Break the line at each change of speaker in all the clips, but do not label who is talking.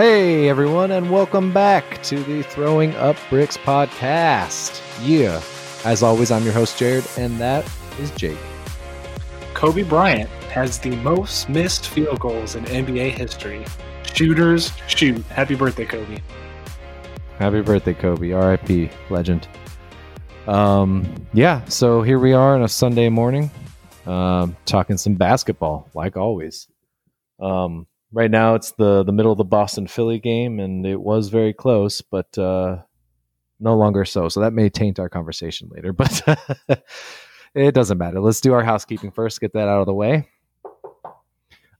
Hey, everyone, and welcome back to the Throwing Up Bricks podcast. Yeah, as always, I'm your host, Jared, and that is Jake.
Kobe Bryant has the most missed field goals in NBA history. Shooters shoot. Happy birthday, Kobe.
Happy birthday, Kobe. RIP, legend. Um, yeah, so here we are on a Sunday morning, um, talking some basketball, like always. Um, right now it's the the middle of the Boston Philly game, and it was very close, but uh, no longer so. So that may taint our conversation later, but it doesn't matter. Let's do our housekeeping first. Get that out of the way.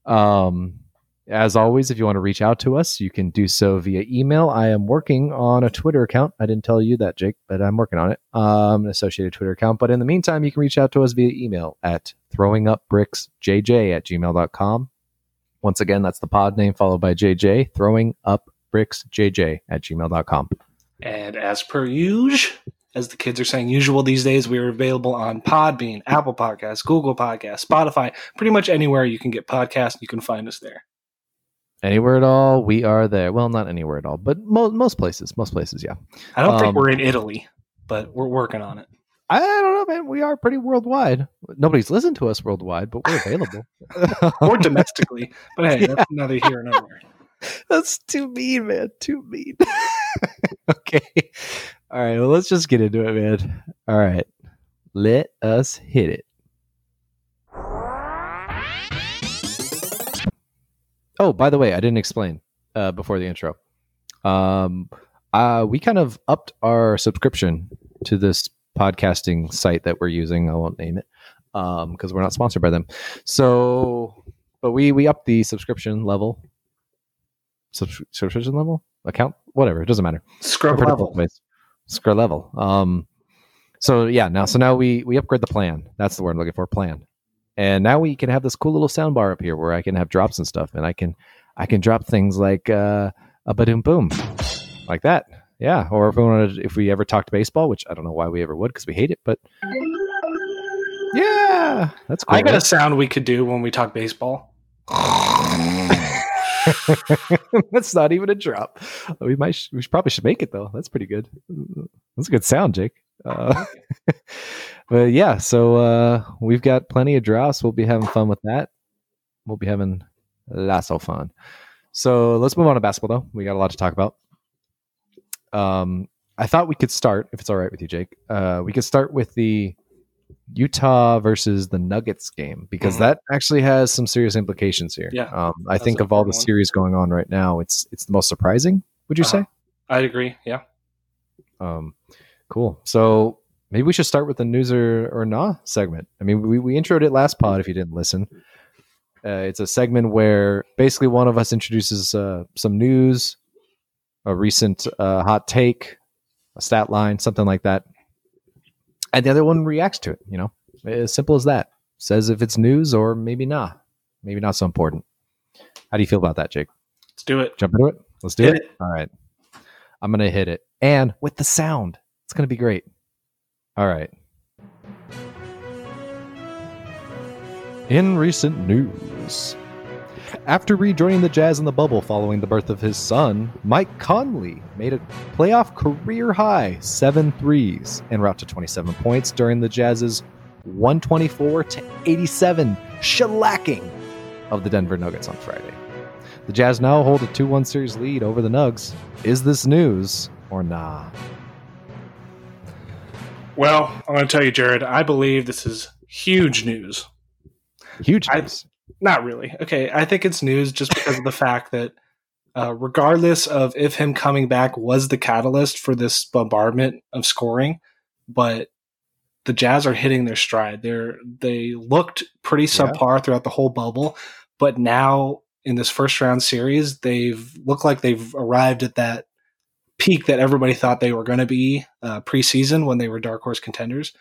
Um, as always, if you want to reach out to us, you can do so via email. I am working on a Twitter account. I didn't tell you that, Jake, but I'm working on it. Um, an associated Twitter account. But in the meantime, you can reach out to us via email at throwingupbricksjj at gmail.com. Once again, that's the pod name followed by JJ, throwing up bricks jj at gmail.com.
And as per usual, as the kids are saying, usual these days, we are available on Podbean, Apple Podcasts, Google Podcasts, Spotify, pretty much anywhere you can get podcasts, you can find us there.
Anywhere at all, we are there. Well, not anywhere at all, but mo- most places, most places, yeah.
I don't
Um,
think we're in Italy, but we're working on it.
I don't know, man. We are pretty worldwide. Nobody's listened to us worldwide, but we're available.
Or domestically. But hey, that's neither here nor there.
That's too mean, man. Too mean. okay. All right. Well, let's just get into it, man. All right. Let us hit it. Oh, by the way, I didn't explain uh, before the intro. Um, uh, we kind of upped our subscription to this podcasting site that we're using. I won't name it because we're not sponsored by them. So, but we we upped the subscription level. Subs- subscription level? Account? Whatever it doesn't matter.
Scrub
I've heard it
level.
scrub level. Um so yeah now so now we we upgrade the plan. That's the word i'm looking for plan. And now we can have this cool little sound bar up here where i can have drops and stuff and i can i can drop things like uh a badoom boom like that yeah or if we wanted if we ever talked baseball which i don't know why we ever would because we hate it but yeah that's cool
I got a sound we could do when we talk baseball.
That's not even a drop. We might, sh- we probably should make it though. That's pretty good. That's a good sound, Jake. Uh, but yeah, so uh, we've got plenty of drops. We'll be having fun with that. We'll be having lots of fun. So let's move on to basketball though. We got a lot to talk about. Um, I thought we could start, if it's all right with you, Jake. Uh, we could start with the Utah versus the Nuggets game because
Mhm.
that actually has some serious implications here.
Yeah,
um, I think of all the
one.
series going on right now, it's it's the most surprising. Would you
Uh-huh.
say?
I'd agree. Yeah.
Um, cool. So maybe we should start with the news or, or nah segment. I mean, we, we introed it last pod if you didn't listen. Uh, it's a segment where basically one of us introduces uh, some news, a recent uh, hot take, a stat line, something like that. And the other one reacts to it, you know, as simple as that. Says if it's news or maybe not. Maybe not so important. How do you feel about that, Jake?
Let's do it.
Jump into it? Let's do
Hit
it. All right. I'm going to hit it. And with the sound, it's going to be great. All right. In recent news, after rejoining the Jazz in the bubble following the birth of his son, Mike Conley made a playoff career high seven threes en route to 27 points during the Jazz's 124 to 87 shellacking of the Denver Nuggets on Friday. The Jazz now hold a 2 1 series lead over the Nugs. Is this news or nah?
Well, I'm going to tell you, Jared, I believe this is huge news.
Huge news.
Not really. Okay. I think it's news just because of the fact that, uh, regardless of if him coming back was the catalyst for this bombardment of scoring, but the Jazz are hitting their stride. They're they looked pretty
Yeah.
subpar throughout the whole bubble, but now in this first round series, they've looked like they've arrived at that peak that everybody thought they were going to be uh, preseason when they were dark horse contenders.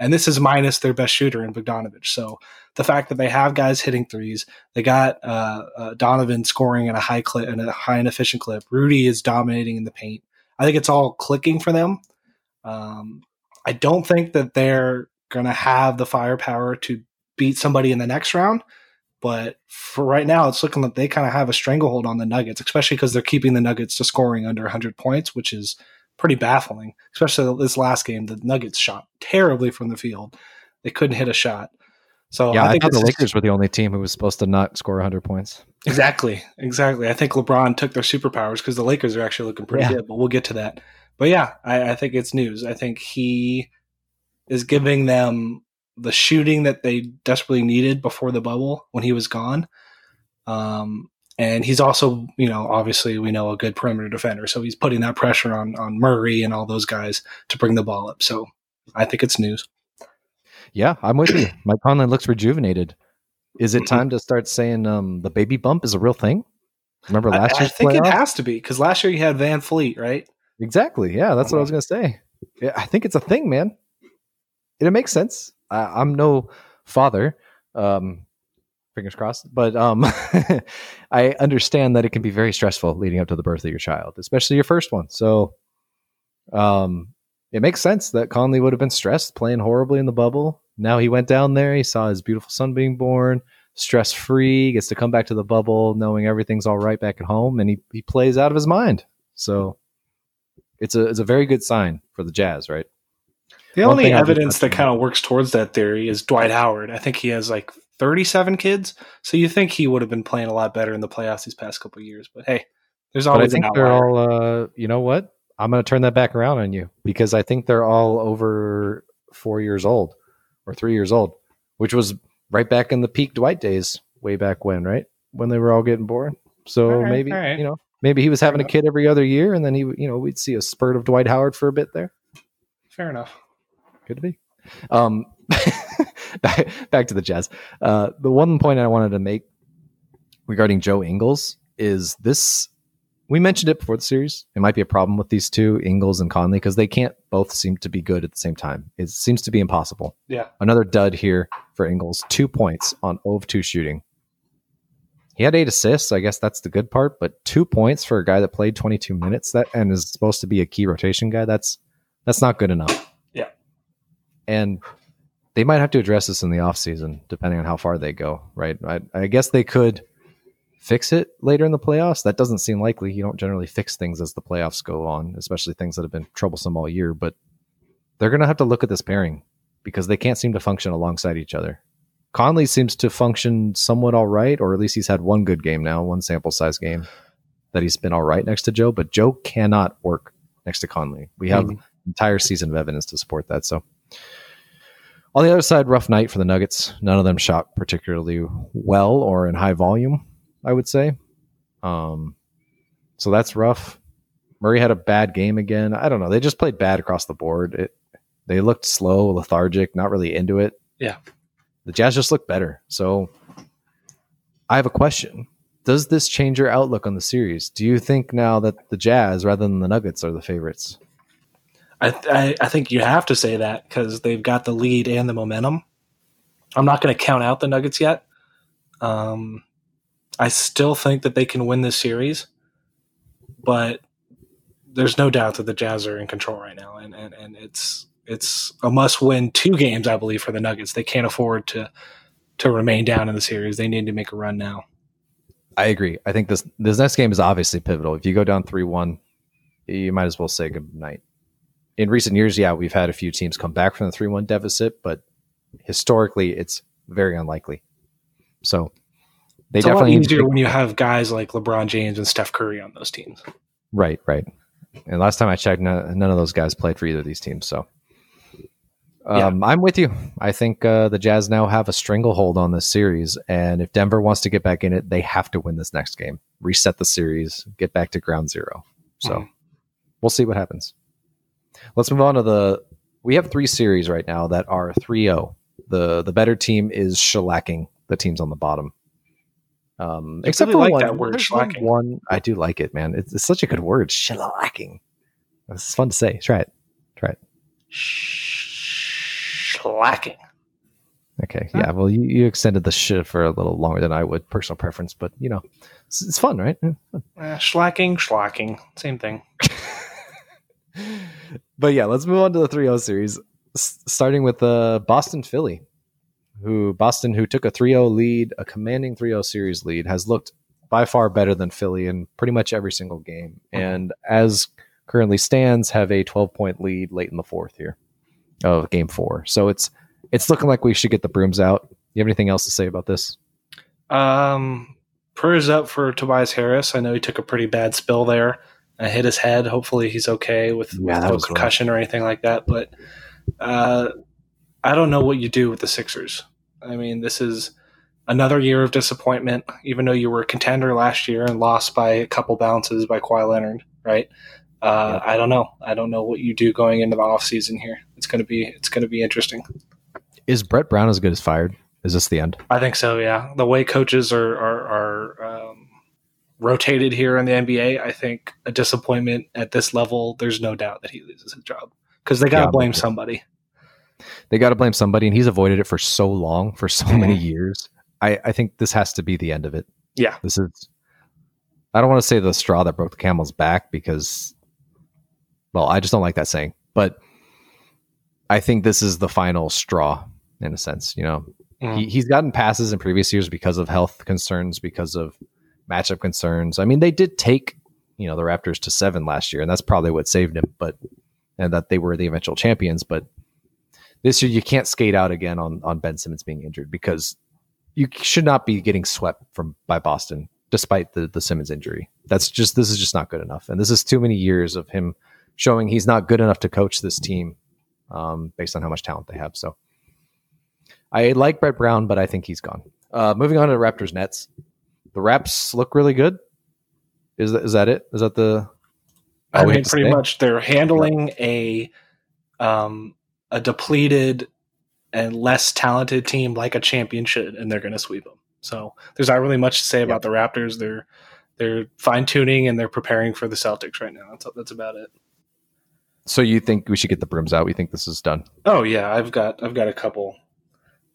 And this is minus their best shooter in Bogdanovich. So the fact that they have guys hitting threes, they got uh, uh, Donovan scoring in a high clip and a high and efficient clip. Rudy is dominating in the paint. I think it's all clicking for them. Um, I don't think that they're going to have the firepower to beat somebody in the next round, But for right now, it's looking like they kind of have a stranglehold on the Nuggets, especially because they're keeping the Nuggets to scoring under 100 points, which is pretty baffling. Especially this last game, the Nuggets shot terribly from the field; they couldn't hit a shot. So
yeah,
I
I,
think
thought the Lakers were the only team who was supposed to not score 100 points.
Exactly, exactly. I think LeBron took their superpowers because the Lakers are actually looking pretty
Yeah.
good, but we'll get to that. But yeah, I, I think it's news. I think he is giving them the shooting that they desperately needed before the bubble when he was gone. Um, and he's also, you know, obviously we know a good perimeter defender, so he's putting that pressure on on Murray and all those guys to bring the ball up. So I think it's news.
Yeah, I'm with you. Mike Conley looks rejuvenated. Is it
Mhm.
time to start saying um, the baby bump is a real thing? Remember
I,
last
I
year's
think it has to be because last year you had VanVleet, right?
Exactly. Yeah, that's what I was going to say. Yeah, I think it's a thing, man. It, makes sense. I, I'm no father, um, fingers crossed, but um, I understand that it can be very stressful leading up to the birth of your child, especially your first one. So, um, it makes sense that Conley would have been stressed, playing horribly in the bubble. Now he went down there, he saw his beautiful son being born, stress free, gets to come back to the bubble, knowing everything's all right back at home, and he, he plays out of his mind. So it's a it's a very good sign for the Jazz, right?
The
One
only
thing I would
evidence that kind of works towards that theory is Dwight Howard. I think he has like 37 kids, so you think he would have been playing a lot better in the playoffs these past couple of years. But hey, there's
But I think
an
they're all uh, you know what? I'm going to turn that back around on you because I think they're all over 4 years old or 3 years old, which was right back in the peak Dwight days, way back when, right? When they were all getting born. So
right,
maybe,
right.
you know, maybe he was having a
enough.
kid every other year and then he, you know, we'd see a spurt of Dwight Howard for a bit there.
Fair enough.
Could be. Um, back, back to the Jazz. Uh, the one point I wanted to make regarding Joe Ingles is this. We mentioned it before the series. It might be a problem with these two, Ingles and Conley, because they can't both seem to be good at the same time. It seems to be impossible.
Yeah.
Another dud here for Ingles. Two points on 0 of 2 shooting. He had eight assists. I guess that's the good part, but two points for a guy that played 22 minutes that and is supposed to be a key rotation guy. That's that's not good enough.
Yeah.
And they might have to address this in the offseason, depending on how far they go, right? I, I guess they could fix it later in the playoffs. That doesn't seem likely. You don't generally fix things as the playoffs go on, especially things that have been troublesome all year. But they're going to have to look at this pairing because they can't seem to function alongside each other. Conley seems to function somewhat all right, or at least he's had one good game now, one sample size game that he's been all right next to Joe. But Joe cannot work next to Conley. We have
Mhm.
entire season of evidence to support that. So on the other side, rough night for the Nuggets. None of them shot particularly well or in high volume, I would say. Um, so that's rough. Murray had a bad game again. I don't know. They just played bad across the board. It, they looked slow, lethargic, not really into it.
Yeah.
The Jazz just looked better. So I have a question. Does this change your outlook on the series? Do you think now that the Jazz rather than the Nuggets are the favorites?
I, I I think you have to say that because they've got the lead and the momentum. I'm not going to count out the Nuggets yet. Um, I still think that they can win this series, but there's no doubt that the Jazz are in control right now, and and, and it's it's a must win two games, I believe, for the Nuggets. They can't afford to to remain down in the series. They need to make a run now.
I agree. I think this this next game is obviously pivotal. If you go down three one, you might as well say good night. In recent years, yeah, we've had a few teams come back from the three one deficit, but historically, it's very unlikely. So they
It's a lot
definitely need to
easier when you have guys like LeBron James and Steph Curry on those teams.
right, right. And last time I checked, none, none of those guys played for either of these teams. So um, I'm with you. I think uh, the Jazz now have a stranglehold on this series, and if Denver wants to get back in it, they have to win this next game, reset the series, get back to ground zero. So
Mhm.
we'll see what happens. Let's move on to the. We have three series right now that are 3-0. The the better team is shellacking the teams on the bottom. Um,
I
except
really
for
like
one,
that word, shellacking.
One, I do like it, man. It's, it's such a good word, shellacking. It's fun to say. Try it. Try it.
Slacking.
Okay. Yeah. Well, you, you extended the shit for a little longer than I would, personal preference, but you know, it's, it's fun, right? Yeah, fun.
Eh, schlacking, schlacking. Same thing.
but yeah, let's move on to the 3 0 series, S- starting with uh, Boston Philly, who Boston, who took a 3-0 lead, a commanding 3-0 series lead, has looked by far better than Philly in pretty much every single game.
Mhm.
And as currently stands, have a 12 point lead late in the fourth here of game four. So it's it's looking like we should get the brooms out. You have anything else to say about this?
Um, prayers up for Tobias Harris. I know he took a pretty bad spill there. I hit his head. Hopefully he's okay with,
Yeah,
with no
rough.
concussion or anything like that. But uh, I don't know what you do with the Sixers. I mean, this is another year of disappointment. Even though you were a contender last year and lost by a couple bounces by Kawhi Leonard, right? Uh, I don't know. I don't know what you do going into the offseason here. It's gonna be it's gonna be interesting.
Is Brett Brown as good as fired? Is this the end?
I think so. Yeah, the way coaches are are, are um, rotated here in the NBA, I think a disappointment at this level. There's no doubt that he loses his job because they got to
Yeah,
blame somebody.
They got to blame somebody, and he's avoided it for so long, for so
Mhm.
many years. I, I think this has to be the end of it.
Yeah.
This is. I don't want to say the straw that broke the camel's back because, well, I just don't like that saying. But I think this is the final straw in a sense. You know, he, he's gotten passes in previous years because of health concerns, because of matchup concerns. I mean, they did take you know the Raptors to seven last year, and that's probably what saved him. But and that they were the eventual champions. But this year, you can't skate out again on on Ben Simmons being injured because you should not be getting swept from by Boston despite the the Simmons injury. That's just this is just not good enough, and this is too many years of him showing he's not good enough to coach this team um, based on how much talent they have. So. I like Brett Brown, but I think he's gone. Uh, moving on to Raptors Nets. The Raps look really good. Is that, is that it? Is that the?
I mean, pretty much they're handling a um, a depleted and less talented team like a champion should, and they're going to sweep them. So there's not really much to say about the Raptors. They're they're fine tuning and they're preparing for the Celtics right now. That's that's about it.
So you think we should get the brooms out? We think this is done?
Oh yeah, I've got I've got a couple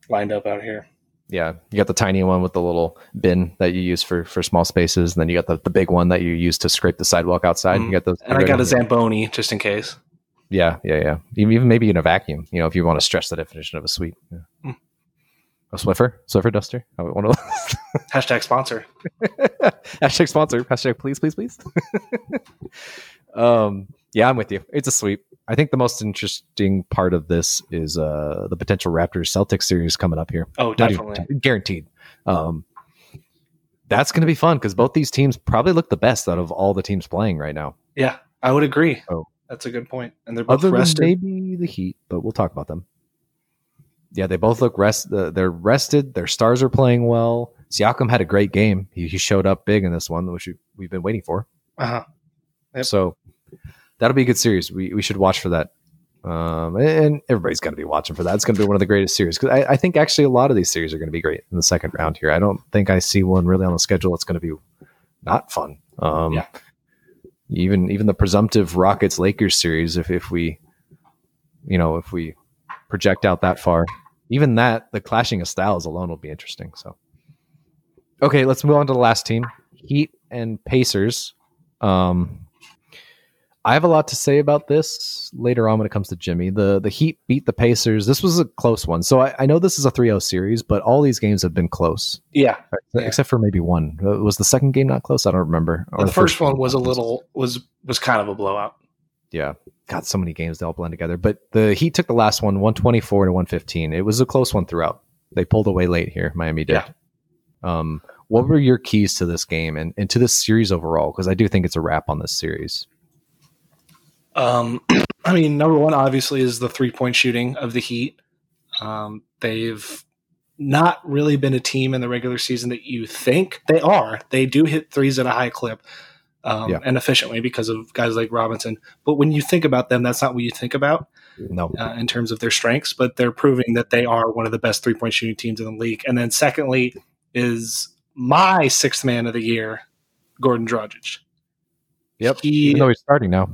lined up out here.
Yeah, you got the tiny one with the little bin that you use for for small spaces, and then you got the, the big one that you use to scrape the sidewalk outside.
Mhm.
You got those,
And I got a Zamboni just in case.
Yeah, yeah, yeah. Even, even maybe in a vacuum. You know, if you want to stretch the definition of a sweep. Yeah.
Hmm.
A Swiffer, Swiffer duster. I want to
Hashtag sponsor.
hashtag sponsor. Hashtag please, please, please. um, yeah, I'm with you. It's a sweep. I think the most interesting part of this is uh, the potential Raptors Celtics series coming up here.
Oh,
Not even-
definitely.
guaranteed. Um, that's going to be fun because both these teams probably look the best out of all the teams playing right now.
Yeah, I would agree.
Oh.
That's a good point. And they're both
Other than
rested.
maybe the Heat, but we'll talk about them. Yeah, they both look rest. Uh, they're rested. Their stars are playing well. Siakam had a great game. He, he showed up big in this one, which we, we've been waiting for.
Uh-huh. Yep.
So that'll be a good series. We we should watch for that. Um, and everybody's going to be watching for that. It's going to be one of the greatest series because I, I think actually a lot of these series are going to be great in the second round here. I don't think I see one really on the schedule that's going to be not fun. Um,
Yeah.
Even even the presumptive Rockets Lakers series, if if we, you know, if we project out that far, even that the clashing of styles alone will be interesting. So, okay, let's move on to the last team, Heat and Pacers. Um, I have a lot to say about this later on when it comes to Jimmy. The the Heat beat the Pacers. This was a close one. So I, I know this is a 3-0 series, but all these games have been close.
Yeah.
Except for maybe one. Uh, Was the second game not close? I don't remember. Or
the, first, one was a little was was kind of a blowout.
Yeah. God, so many games they all blend together. But the Heat took the last one, 124 to 115. It was a close one throughout. They pulled away late here. Miami did.
Yeah.
Um, what were your keys to this game and, and to this series overall? Because I do think it's a wrap on this series.
Um, I mean, number one obviously is the three point shooting of the Heat. Um, they've not really been a team in the regular season that you think they are. They do hit threes at a high clip um,
Yeah.
and efficiently because of guys like Robinson. But when you think about them, that's not what you think about
No.
uh, in terms of their strengths. But they're proving that they are one of the best three point shooting teams in the league. And then secondly is my sixth man of the year, Goran Dragic.
Yep.
He,
Even though he's starting now.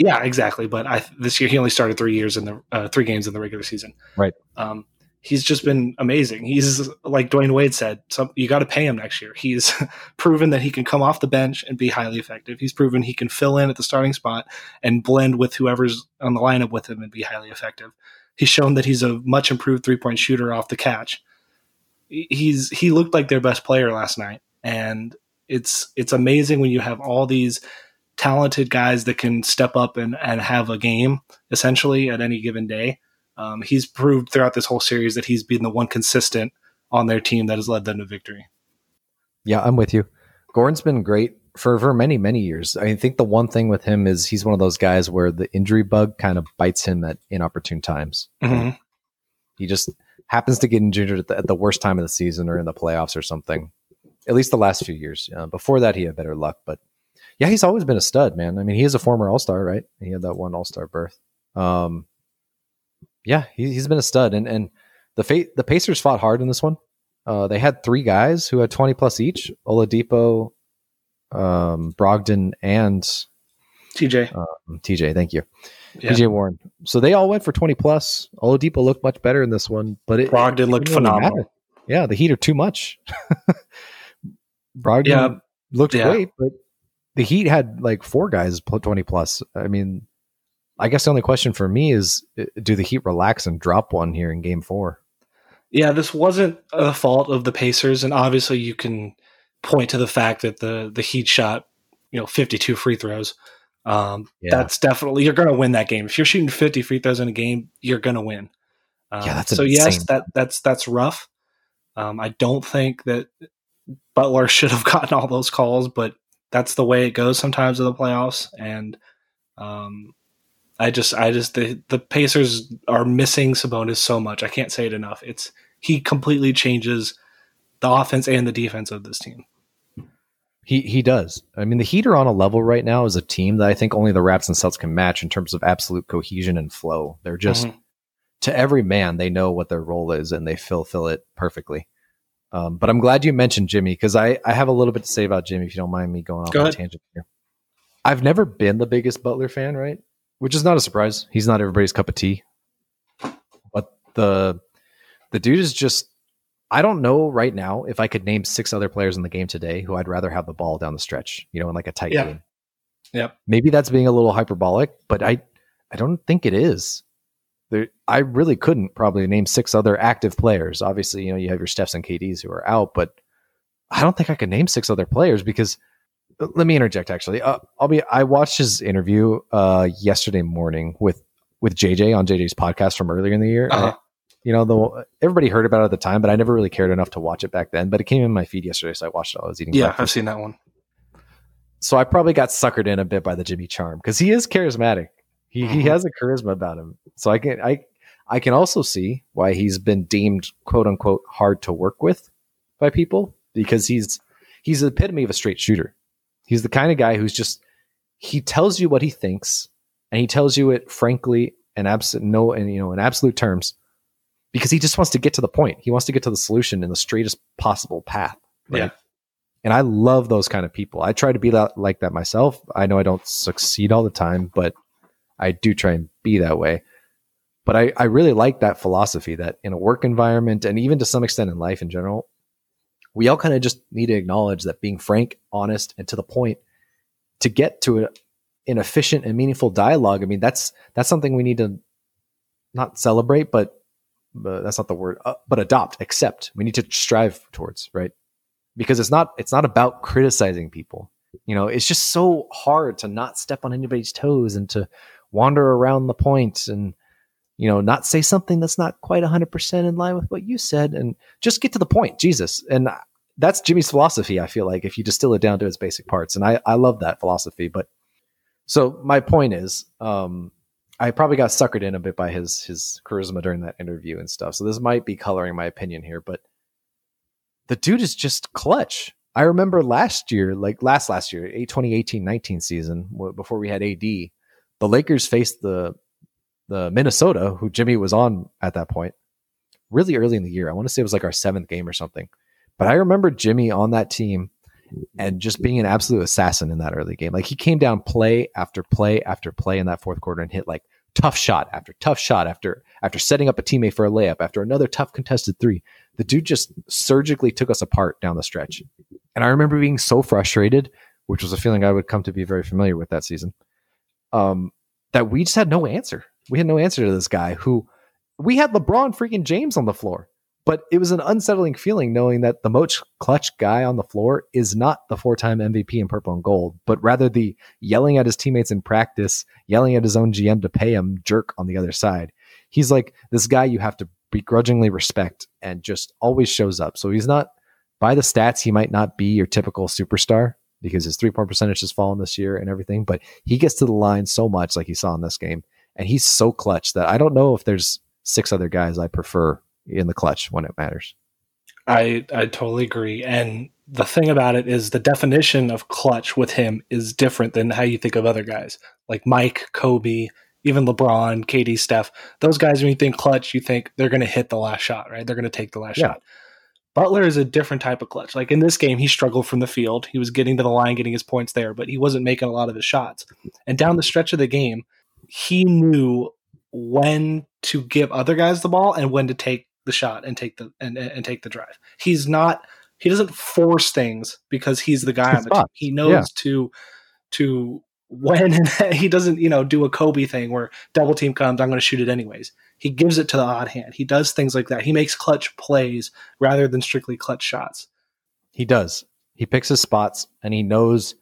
Yeah, exactly. But I this year he only started three years in the uh, three games in the regular season.
Right.
Um, he's just been amazing. He's like Dwyane Wade said. Some you got to pay him next year. He's proven that he can come off the bench and be highly effective. He's proven he can fill in at the starting spot and blend with whoever's on the lineup with him and be highly effective. He's shown that he's a much improved three point shooter off the catch. he's he looked like their best player last night, and it's it's amazing when you have all these talented guys that can step up and, and have a game essentially at any given day. Um, he's proved throughout this whole series that he's been the one consistent on their team that has led them to victory.
Yeah, I'm with you. Goran's been great for for many many years. I think the one thing with him is he's one of those guys where the injury bug kind of bites him at inopportune times.
Mm-hmm.
He just happens to get injured at the, at the, worst time of the season or in the playoffs or something. At least the last few years. Uh, before that, he had better luck. But yeah, he's always been a stud, man. I mean, he is a former All Star, right? He had that one All Star berth. Um, yeah, he, has been a stud, and and the fa- the Pacers fought hard in this one. Uh, they had three guys who had twenty plus each: Oladipo, um, Brogdon, and
TJ.
Um, TJ, thank you. Yeah. TJ Warren. So they all went for 20 plus. Oladipo looked much better in this one, but it,
Brogdon looked phenomenal. Really
yeah, the Heat are too much. Brogdon yeah. looked yeah. great, but the Heat had like four guys 20 plus. I mean, I guess the only question for me is uh, do the Heat relax and drop one here in game four?
Yeah, this wasn't a fault of the Pacers, and obviously you can point to the fact that the the Heat shot, you know, 52 free throws. Um, yeah. That's definitely you're going to win that game. If you're shooting 50 free throws in a game, you're going to win. Um, yeah, that's so insane. yes, that that's that's rough. Um, I don't think that Butler should have gotten all those calls, but that's the way it goes sometimes in the playoffs. And um, I just, I just the the Pacers are missing Sabonis so much. I can't say it enough. It's he completely changes the offense and the defense of this team.
He he does. I mean, the Heat are on a level right now as a team that I think only the Raps and Celts can match in terms of absolute cohesion and flow. They're just mm-hmm. to every man they know what their role is and they fulfill it perfectly. Um, but I'm glad you mentioned Jimmy because I I have a little bit to say about Jimmy if you don't mind me going off Go on a tangent here. I've never been the biggest Butler fan, right? Which is not a surprise. He's not everybody's cup of tea. But the the dude is just I don't know right now if I could name six other players in the game today who I'd rather have the ball down the stretch, you know, in like a tight game.
Yep.
Maybe that's being a little hyperbolic, but I I don't think it is. There, I really couldn't probably name six other active players. Obviously, you know, you have your Stephs and KDs who are out, but I don't think I could name six other players because uh, let me interject actually. Uh, I'll be I watched his interview uh, yesterday morning with with JJ on JJ's podcast from earlier in the year. Uh-huh you know, the everybody heard about it at the time, but I never really cared enough to watch it back then. But it came in my feed yesterday, so I watched it while I was eating.
Yeah, breakfast. I've seen that one.
So I probably got suckered in a bit by the Jimmy charm because he is charismatic. He mm-hmm. he has a charisma about him. So I can I I can also see why he's been deemed quote unquote hard to work with by people because he's he's the epitome of a straight shooter. He's the kind of guy who's just he tells you what he thinks and he tells you it frankly and absolute no and you know in absolute terms because he just wants to get to the point. He wants to get to the solution in the straightest possible path.
Right? Yeah.
And I love those kind of people. I try to be that, like that myself. I know I don't succeed all the time, but I do try and be that way. But I, I really like that philosophy that in a work environment and even to some extent in life in general, we all kind of just need to acknowledge that being frank, honest, and to the point to get to a, an efficient and meaningful dialogue. I mean, that's that's something we need to not celebrate, but but that's not the word, uh, but adopt, accept. We need to strive towards, right? Because it's not it's not about criticizing people. You know, it's just so hard to not step on anybody's toes and to wander around the points point and you know, not say something that's not quite 100% in line with what you said and just get to the point, Jesus. And that's Jimmy's philosophy, I feel like, if you distill it down to its basic parts. And I, I love that philosophy. But so my point is, um, I probably got suckered in a bit by his his charisma during that interview and stuff. So this might be coloring my opinion here, but the dude is just clutch. I remember last year, like last last year, 2018-19 season, before we had AD, the Lakers faced the the Minnesota, who Jimmy was on at that point, really early in the year. I want to say it was like our seventh game or something. But I remember Jimmy on that team and just being an absolute assassin in that early game. Like he came down play after play after play in that fourth quarter and hit like tough shot after tough shot after after setting up a teammate for a layup after another tough contested three. The dude just surgically took us apart down the stretch. And I remember being so frustrated, which was a feeling I would come to be very familiar with that season. Um, that we just had no answer. We had no answer to this guy who we had LeBron freaking James on the floor. But it was an unsettling feeling knowing that the most clutch guy on the floor is not the four time MVP in purple and gold, but rather the yelling at his teammates in practice, yelling at his own GM to pay him jerk on the other side. He's like this guy you have to begrudgingly respect and just always shows up. So he's not, by the stats, he might not be your typical superstar because his three point percentage has fallen this year and everything, but he gets to the line so much like he saw in this game. And he's so clutch that I don't know if there's six other guys I prefer in the clutch when it matters.
I I totally agree. And the thing about it is the definition of clutch with him is different than how you think of other guys like Mike, Kobe, even LeBron, KD, Steph. Those guys, when you think clutch, you think they're going to hit the last shot, right? They're going to take the last yeah. shot. Butler is a different type of clutch. Like in this game, he struggled from the field. He was getting to the line, getting his points there, but he wasn't making a lot of his shots. And down the stretch of the game, he knew when to give other guys the ball and when to take the shot and take the and, and take the drive. He's not he doesn't force things because he's the guy on the team. He knows yeah. to to when he doesn't, you know, do a Kobe thing where double team comes, I'm going to shoot it anyways. He gives it to the odd hand. He does things like that. He makes clutch plays rather than strictly clutch shots.
He does. He picks his spots and he knows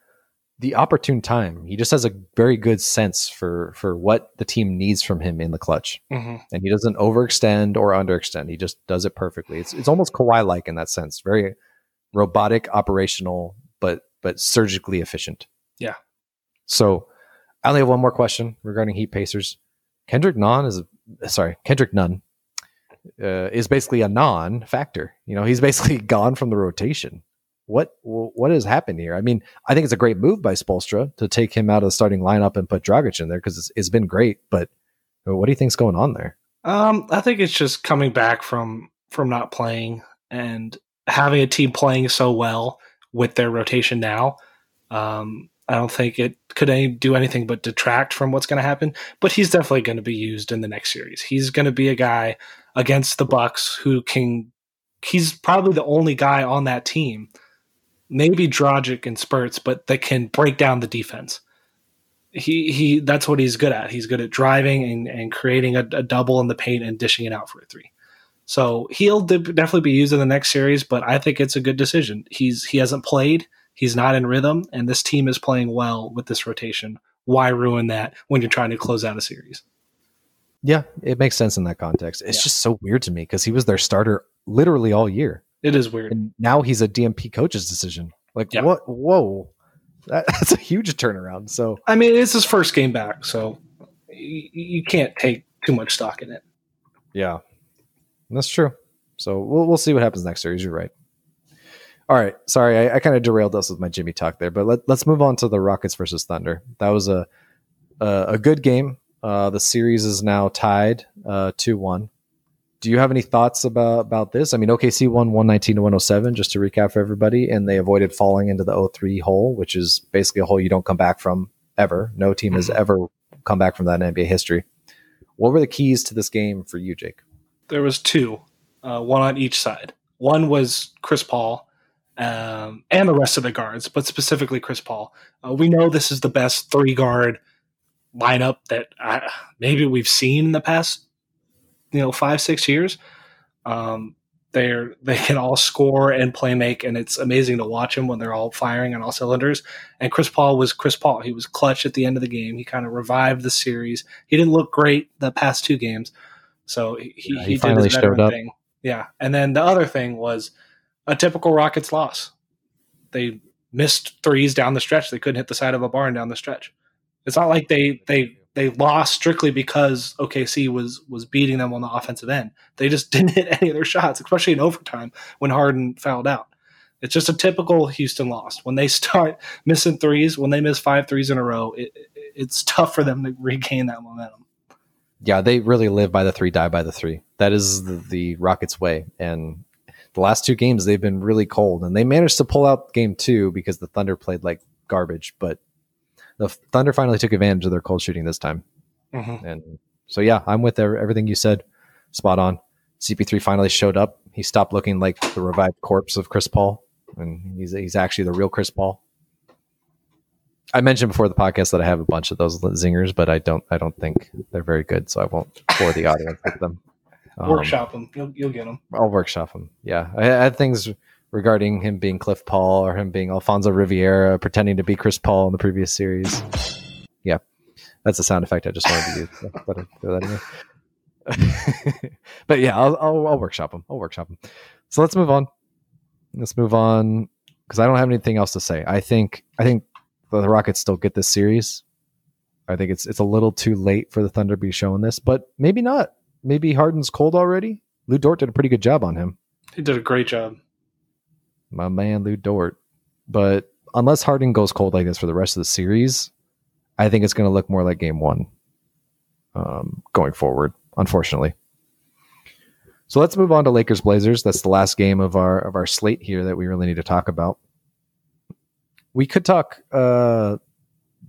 the opportune time. He just has a very good sense for for what the team needs from him in the clutch, mm-hmm. and he doesn't overextend or underextend. He just does it perfectly. It's it's almost Kawhi like in that sense. Very robotic, operational, but but surgically efficient.
Yeah.
So I only have one more question regarding Heat Pacers. Kendrick Nunn is a, sorry Kendrick Nunn uh, is basically a non-factor. You know, he's basically gone from the rotation what what has happened here? I mean, I think it's a great move by Spoelstra to take him out of the starting lineup and put Dragic in there because it's, it's been great. But what do you think's going on there?
Um, I think it's just coming back from from not playing and having a team playing so well with their rotation now. Um, I don't think it could any, do anything but detract from what's going to happen. But he's definitely going to be used in the next series. He's going to be a guy against the Bucks who can. He's probably the only guy on that team maybe Dragic in spurts, but that can break down the defense. He he that's what he's good at. He's good at driving and, and creating a, a double in the paint and dishing it out for a three. So he'll definitely be used in the next series, but I think it's a good decision. He's he hasn't played, he's not in rhythm, and this team is playing well with this rotation. Why ruin that when you're trying to close out a series?
Yeah, it makes sense in that context. It's yeah. just so weird to me because he was their starter literally all year.
It is weird.
And now he's a DNP coach's decision. Like yep. what? Whoa, that, that's a huge turnaround. So
I mean, it's his first game back, so you, you can't take too much stock in it.
Yeah, that's true. So we'll we'll see what happens next series. You're right. All right, sorry, I, I kind of derailed us with my Jimmy talk there, but let, us move on to the Rockets versus Thunder. That was a a, a good game. Uh, the series is now tied uh, two uh, one do you have any thoughts about about this? I mean, OKC won 119 to 107, just to recap for everybody, and they avoided falling into the 03 hole, which is basically a hole you don't come back from ever. No team has mm-hmm. ever come back from that in NBA history. What were the keys to this game for you, Jake?
There was two, uh, one on each side. One was Chris Paul um, and the rest of the guards, but specifically Chris Paul. Uh, we know this is the best three guard lineup that uh, maybe we've seen in the past you know five six years. Um, they're they can all score and play make, and it's amazing to watch them when they're all firing on all cylinders. And Chris Paul was Chris Paul. He was clutch at the end of the game. He kind of revived the series. He didn't look great the past two games, so he yeah, he, he did his veteran thing. Yeah, and then the other thing was a typical Rockets loss. They missed threes down the stretch. They couldn't hit the side of a barn down the stretch. It's not like they they they lost strictly because OKC was was beating them on the offensive end. They just didn't hit any of their shots, especially in overtime when Harden fouled out. It's just a typical Houston loss. When they start missing threes, when they miss five threes in a row, it, it's tough for them to regain that momentum.
Yeah, they really live by the three, die by the three. That is the, the Rockets' way. And the last two games, they've been really cold. And they managed to pull out game two because the Thunder played like garbage. But the Thunder finally took advantage of their cold shooting this time. Mm-hmm. And so, yeah, I'm with everything you said. Spot on. CP3 finally showed up. He stopped looking like the revived corpse of Chris Paul, and he's he's actually the real Chris Paul. I mentioned before the podcast that I have a bunch of those zingers, but I don't I don't think they're very good, so I won't bore the audience with them. Um,
Workshop them. You'll, you'll get them.
I'll workshop him. Yeah, I I had things regarding him being Cliff Paul or him being Alfonso Ribeiro pretending to be Chris Paul in the previous series. Yeah, that's a sound effect I just wanted to use. So throw that in but yeah, I'll, I'll, I'll workshop them. I'll workshop them. So let's move on. Let's move on because I don't have anything else to say. I think I think the Rockets still get this series. I think it's it's a little too late for the Thunder to be showing this, but maybe not. Maybe Harden's cold already. Lu Dort did a pretty good job on him.
He did a great job.
My man Lu Dort. But unless Harden goes cold like this for the rest of the series, I think it's going to look more like game one um, going forward, unfortunately. So let's move on to Lakers Blazers. That's the last game of our of our slate here that we really need to talk about. We could talk uh,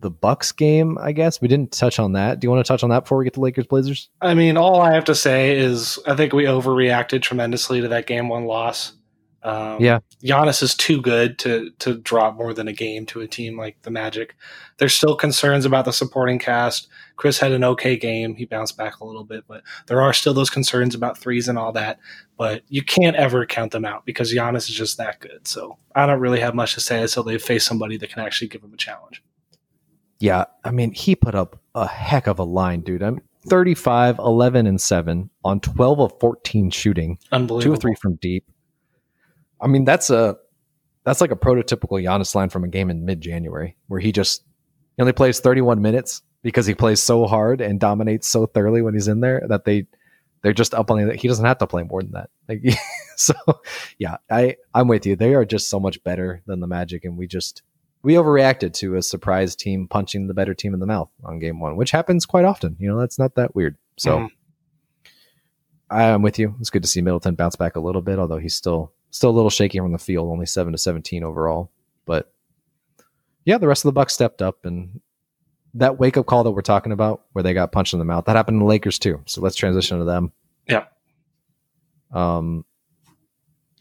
the Bucks game, I guess. We didn't touch on that. Do you want to touch on that before we get to Lakers Blazers?
I mean, all I have to say is I think we overreacted tremendously to that game one loss. Um,
Yeah.
Giannis is too good to to drop more than a game to a team like the Magic. There's still concerns about the supporting cast. Khris had an okay game. He bounced back a little bit, but there are still those concerns about threes and all that. But you can't ever count them out because Giannis is just that good. So I don't really have much to say until they face somebody that can actually give them a challenge.
Yeah, I mean, he put up a heck of a line, dude. I'm 35, 11, and 7 on 12 of 14 shooting,
Unbelievable.
two or three from deep. I mean, that's a that's like a prototypical Giannis line from a game in mid-January where he just he only plays 31 minutes because he plays so hard and dominates so thoroughly when he's in there that they they're just up on the he doesn't have to play more than that. Like so yeah, I I'm with you. They are just so much better than the Magic and we just we overreacted to a surprise team punching the better team in the mouth on game 1, which happens quite often. You know, that's not that weird. So
Mhm.
I'm with you. It's good to see Middleton bounce back a little bit, although he's still still a little shaky from the field, only seven to seventeen overall. But yeah, the rest of the Bucks stepped up, and that wake up call that we're talking about, where they got punched in the mouth, that happened to the Lakers too. So let's transition to them.
Yeah.
Um,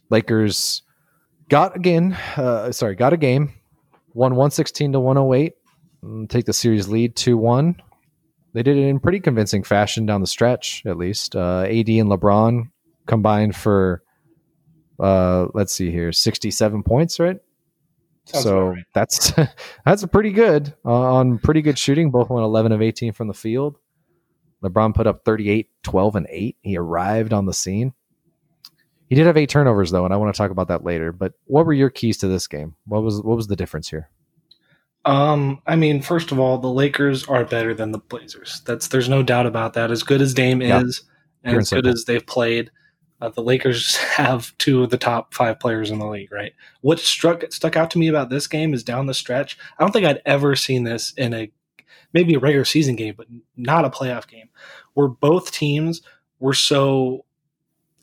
Lakers got again. Uh, sorry, got a game. Won one sixteen to one hundred eight. Take the series lead two one they did it in pretty convincing fashion down the stretch, at least. Uh, AD and LeBron combined for, uh, let's see here, 67 points, right?
Sounds
so
right.
that's that's pretty good uh, on pretty good shooting. Both went 11 of 18 from the field. LeBron put up 38, 12, and 8. He arrived on the scene. He did have eight turnovers though, and I want to talk about that later. But what were your keys to this game? What was what was the difference here?
Um, I mean, first of all, the Lakers are better than the Blazers. That's there's no doubt about that. As good as Dame
Yeah.
is, and
and
as good as they've played, uh, the Lakers have two of the top five players in the league. Right. What struck stuck out to me about this game is down the stretch. I don't think I'd ever seen this in a maybe a regular season game, but not a playoff game, where both teams were so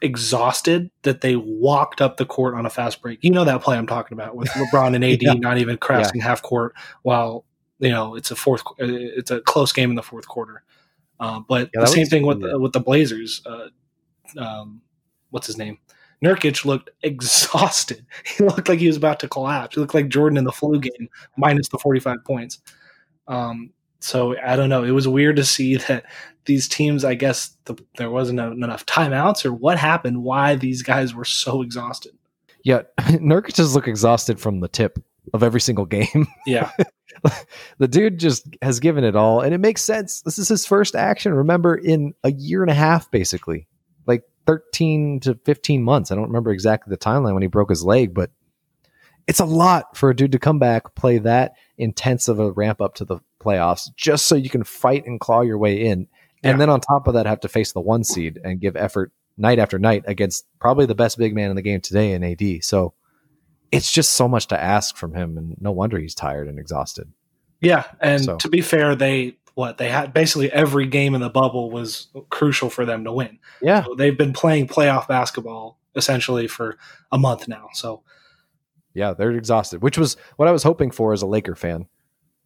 exhausted that they walked up the court on a fast break. You know that play I'm talking about with LeBron and AD
Yeah.
not even crossing half court while you know it's a fourth uh, it's a close game in the fourth quarter. Uh, but
Yeah,
the same thing with the, with the Blazers. Uh, um, what's his name? Nurkic looked exhausted. He looked like he was about to collapse. He looked like Jordan in the flu game, minus the 45 points. Um, so I don't know. It was weird to see that these teams. I guess the, there wasn't enough timeouts, or what happened? Why these guys were so exhausted?
Yeah, Nurkic just look exhausted from the tip of every single game.
Yeah,
the dude just has given it all, and it makes sense. This is his first action. Remember, in a year and a half, basically, like thirteen to fifteen months. I don't remember exactly the timeline when he broke his leg, but it's a lot for a dude to come back, play that intense of a ramp up to the playoffs, just so you can fight and claw your way in,
Yeah.
and then on top of that, have to face the one seed and give effort night after night against probably the best big man in the game today in AD. So. It's just so much to ask from him, and no wonder he's tired and exhausted.
yeah. And
So-
to be fair, they what they had basically every game in the bubble was crucial for them to win.
Yeah,
So they've been playing playoff basketball essentially for a month now. So
Yeah, they're exhausted, which was what I was hoping for as a Laker fan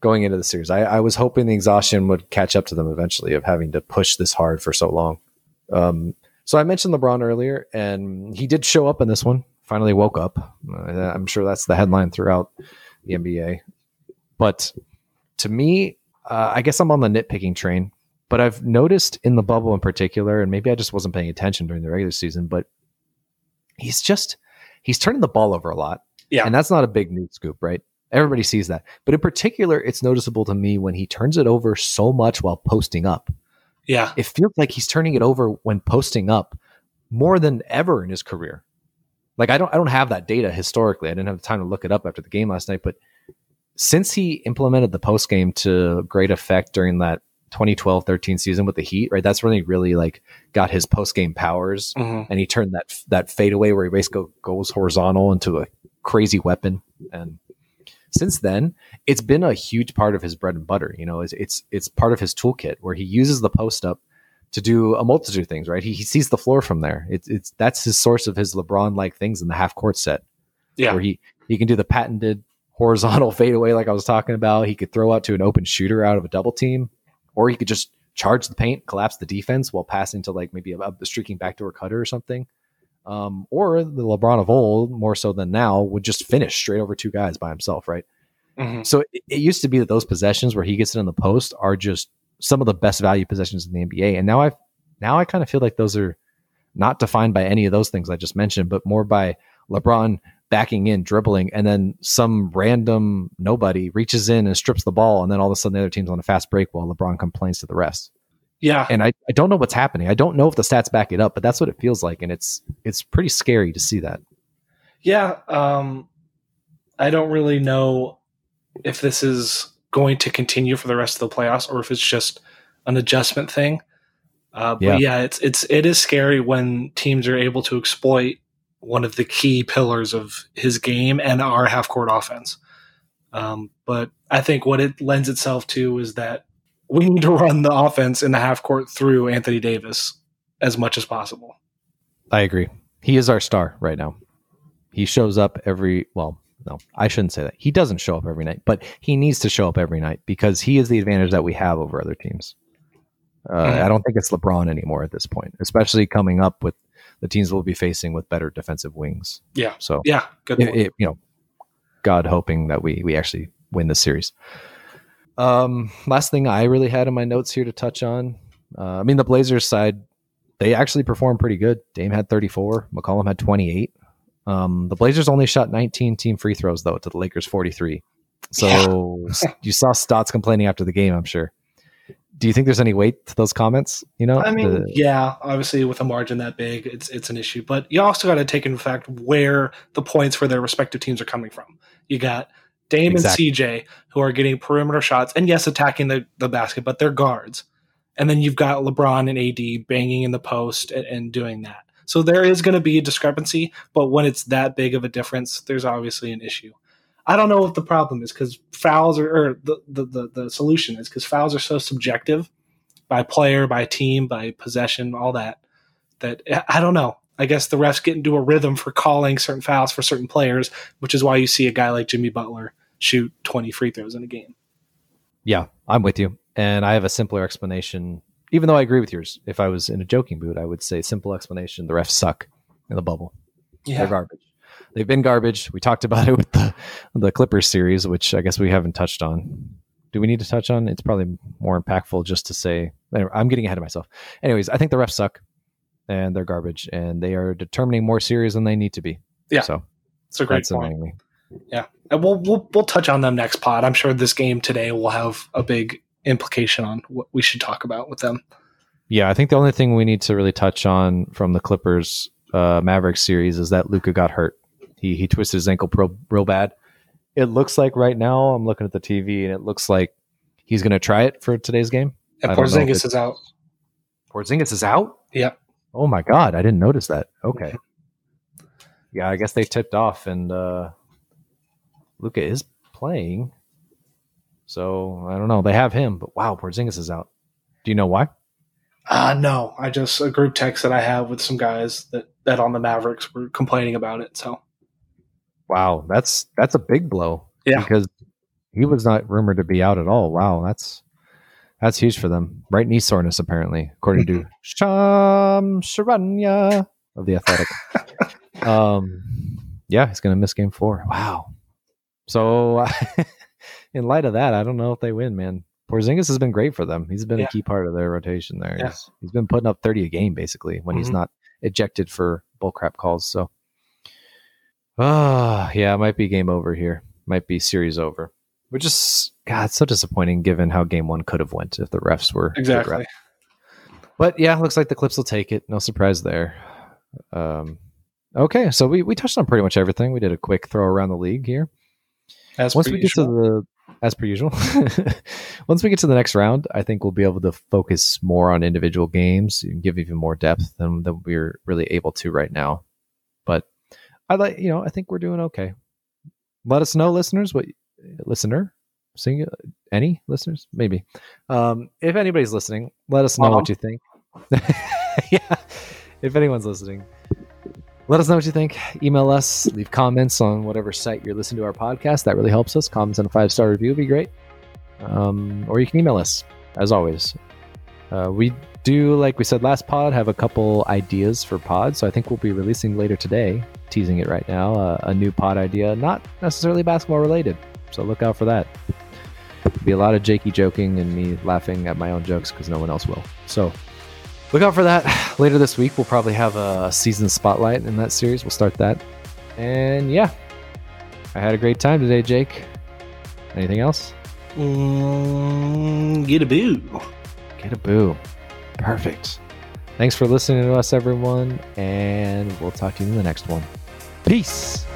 going into the series. I, I was hoping the exhaustion would catch up to them eventually of having to push this hard for so long. Um, so I mentioned LeBron earlier, and he did show up in this one. Finally woke up. Uh, I'm sure that's the headline throughout the NBA. But to me, uh, I guess I'm on the nitpicking train. But I've noticed in the bubble in particular, and maybe I just wasn't paying attention during the regular season, but he's just he's turning the ball over a lot.
Yeah.
And that's not a big news scoop, right? Everybody sees that. But in particular, it's noticeable to me when he turns it over so much while posting up.
Yeah.
It feels like he's turning it over when posting up more than ever in his career. Like I don't I don't have that data historically. I didn't have the time to look it up after the game last night, but since he implemented the post game to great effect during that 2012-13 season with the Heat, right? That's when he really like got his post game powers,
Mhm.
and he turned that that fadeaway where he basically goes horizontal into a crazy weapon. And since then, it's been a huge part of his bread and butter. You know, it's it's it's part of his toolkit where he uses the post up to do a multitude of things. Right? He, he sees the floor from there. It's it's that's his source of his LeBron like things in the half court set
Yeah.
where he he can do the patented horizontal fadeaway like I was talking about. He could throw out to an open shooter out of a double team, or he could just charge the paint, collapse the defense while passing to like maybe a, a streaking backdoor cutter or something. Um, or the LeBron of old, more so than now, would just finish straight over two guys by himself, right?
Mhm.
So it, it used to be that those possessions where he gets it in the post are just some of the best value possessions in the NBA. And now I now I kind of feel like those are not defined by any of those things I just mentioned, but more by LeBron backing in, dribbling, and then some random nobody reaches in and strips the ball, and then all of a sudden the other team's on a fast break while LeBron complains to the rest.
Yeah.
And I, I don't know what's happening. I don't know if the stats back it up, but that's what it feels like, and it's it's pretty scary to see that.
Yeah, um, I don't really know if this is going to continue for the rest of the playoffs or if it's just an adjustment thing. Uh, but
Yeah.
yeah. it's it's it is scary when teams are able to exploit one of the key pillars of his game and our half court offense. Um, but I think what it lends itself to is that we need to run the offense in the half court through Anthony Davis as much as possible.
I agree. He is our star right now. He shows up every well, no, I shouldn't say that. He doesn't show up every night, but he needs to show up every night because he is the advantage that we have over other teams. Uh,
Mhm.
I don't think it's LeBron anymore at this point, especially coming up with the teams we'll be facing with better defensive wings.
Yeah.
So,
Yeah, good.
it, it- you know, God hoping that we we actually win this series. Um, last thing I really had in my notes here to touch on. Uh, I mean, the Blazers side, they actually performed pretty good. Dame had 34, McCollum had 28. Um, the Blazers only shot 19 team free throws though to the Lakers 43. So you saw Stotts complaining after the game, I'm sure. Do you think there's any weight to those comments? You know,
I mean,
The-
yeah, obviously with a margin that big, it's it's an issue. But you also got to take into fact where the points for their respective teams are coming from. You got Dame
Exactly.
and CJ who are getting perimeter shots, and yes, attacking the, the basket, but they're guards. And then you've got LeBron and AD banging in the post and, and doing that. So there is going to be a discrepancy, but when it's that big of a difference, there's obviously an issue. I don't know what the problem is because fouls are, or the, the, the, the solution is because fouls are so subjective by player, by team, by possession, all that. That I don't know. I guess the refs get into a rhythm for calling certain fouls for certain players, which is why you see a guy like Jimmy Butler shoot 20 free throws in a game.
Yeah, I'm with you. And I have a simpler explanation, even though I agree with yours. If I was in a joking mood, I would say simple explanation. The refs suck in the bubble. Yeah. They're garbage. They've been garbage. We talked about it with the, the Clippers series, which I guess we haven't touched on. Do we need to touch on? It's probably more impactful just to say, I'm getting ahead of myself. Anyways, I think the refs suck and they're garbage and they are determining more series than they need to be.
Yeah,
So
It's a great
that's
point.
annoying me.
Yeah, and we'll, we'll we'll touch on them next pod. I'm sure this game today will have a big implication on what we should talk about with them.
Yeah, I think the only thing we need to really touch on from the Clippers uh, Mavericks series is that Luka got hurt. He he twisted his ankle real, real bad. It looks like right now I'm looking at the TV and it looks like he's going to try it for today's game.
And
I don't know if
Porzingis is out.
Porzingis is out.
Yep.
Oh my god, I didn't notice that. Okay. Yeah, I guess they tipped off and uh Luka is playing. So I don't know. They have him, but wow, Porzingis is out. Do you know why?
Uh, no, I just a group text that I have with some guys that that on the Mavericks were complaining about it. So
Wow, that's that's a big blow.
Yeah.
because he was not rumored to be out at all. Wow, that's that's huge for them. Right knee soreness, apparently, according to Shams Charania of the Athletic. um, yeah, he's going to miss Game Four. Wow. So, in light of that, I don't know if they win, man. Porzingis has been great for them. He's been
Yeah.
a key part of their rotation there.
Yeah.
He's, he's been putting up 30 a game basically when he's
Mhm.
not ejected for bullcrap calls. So, ah, yeah, it might be game over here. Might be series over. Which is God, it's so disappointing given how game one could have went if the refs were.
Exactly.
But yeah, looks like the Clips will take it. No surprise there. Um, okay, so we, we touched on pretty much everything. We did a quick throw around the league here.
As
Once
per
we get to
usual.
the, as per usual, once we get to the next round, I think we'll be able to focus more on individual games and give even more depth than, than we're really able to right now. But I like, you know, I think we're doing okay. Let us know, listeners, what listener, sing any listeners, maybe. Um, if anybody's listening, let us know
Mom.
what you think. yeah, if anyone's listening, let us know what you think. Email us, leave comments on whatever site you're listening to our podcast. That really helps us. Comments and a five star review would be great. Um, or you can email us, as always. Uh, we do, like we said last pod, have a couple ideas for pods. So I think we'll be releasing later today, teasing it right now, uh, a new pod idea, not necessarily basketball related. So look out for that. Be a lot of Jakey joking and me laughing at my own jokes because no one else will. So look out for that later this week. We'll probably have a season spotlight in that series. We'll start that. And yeah, I had a great time today, Jake. Anything else?
Mm, get a boo.
Get a boo. Perfect. Thanks for listening to us, everyone. And we'll talk to you in the next one. Peace.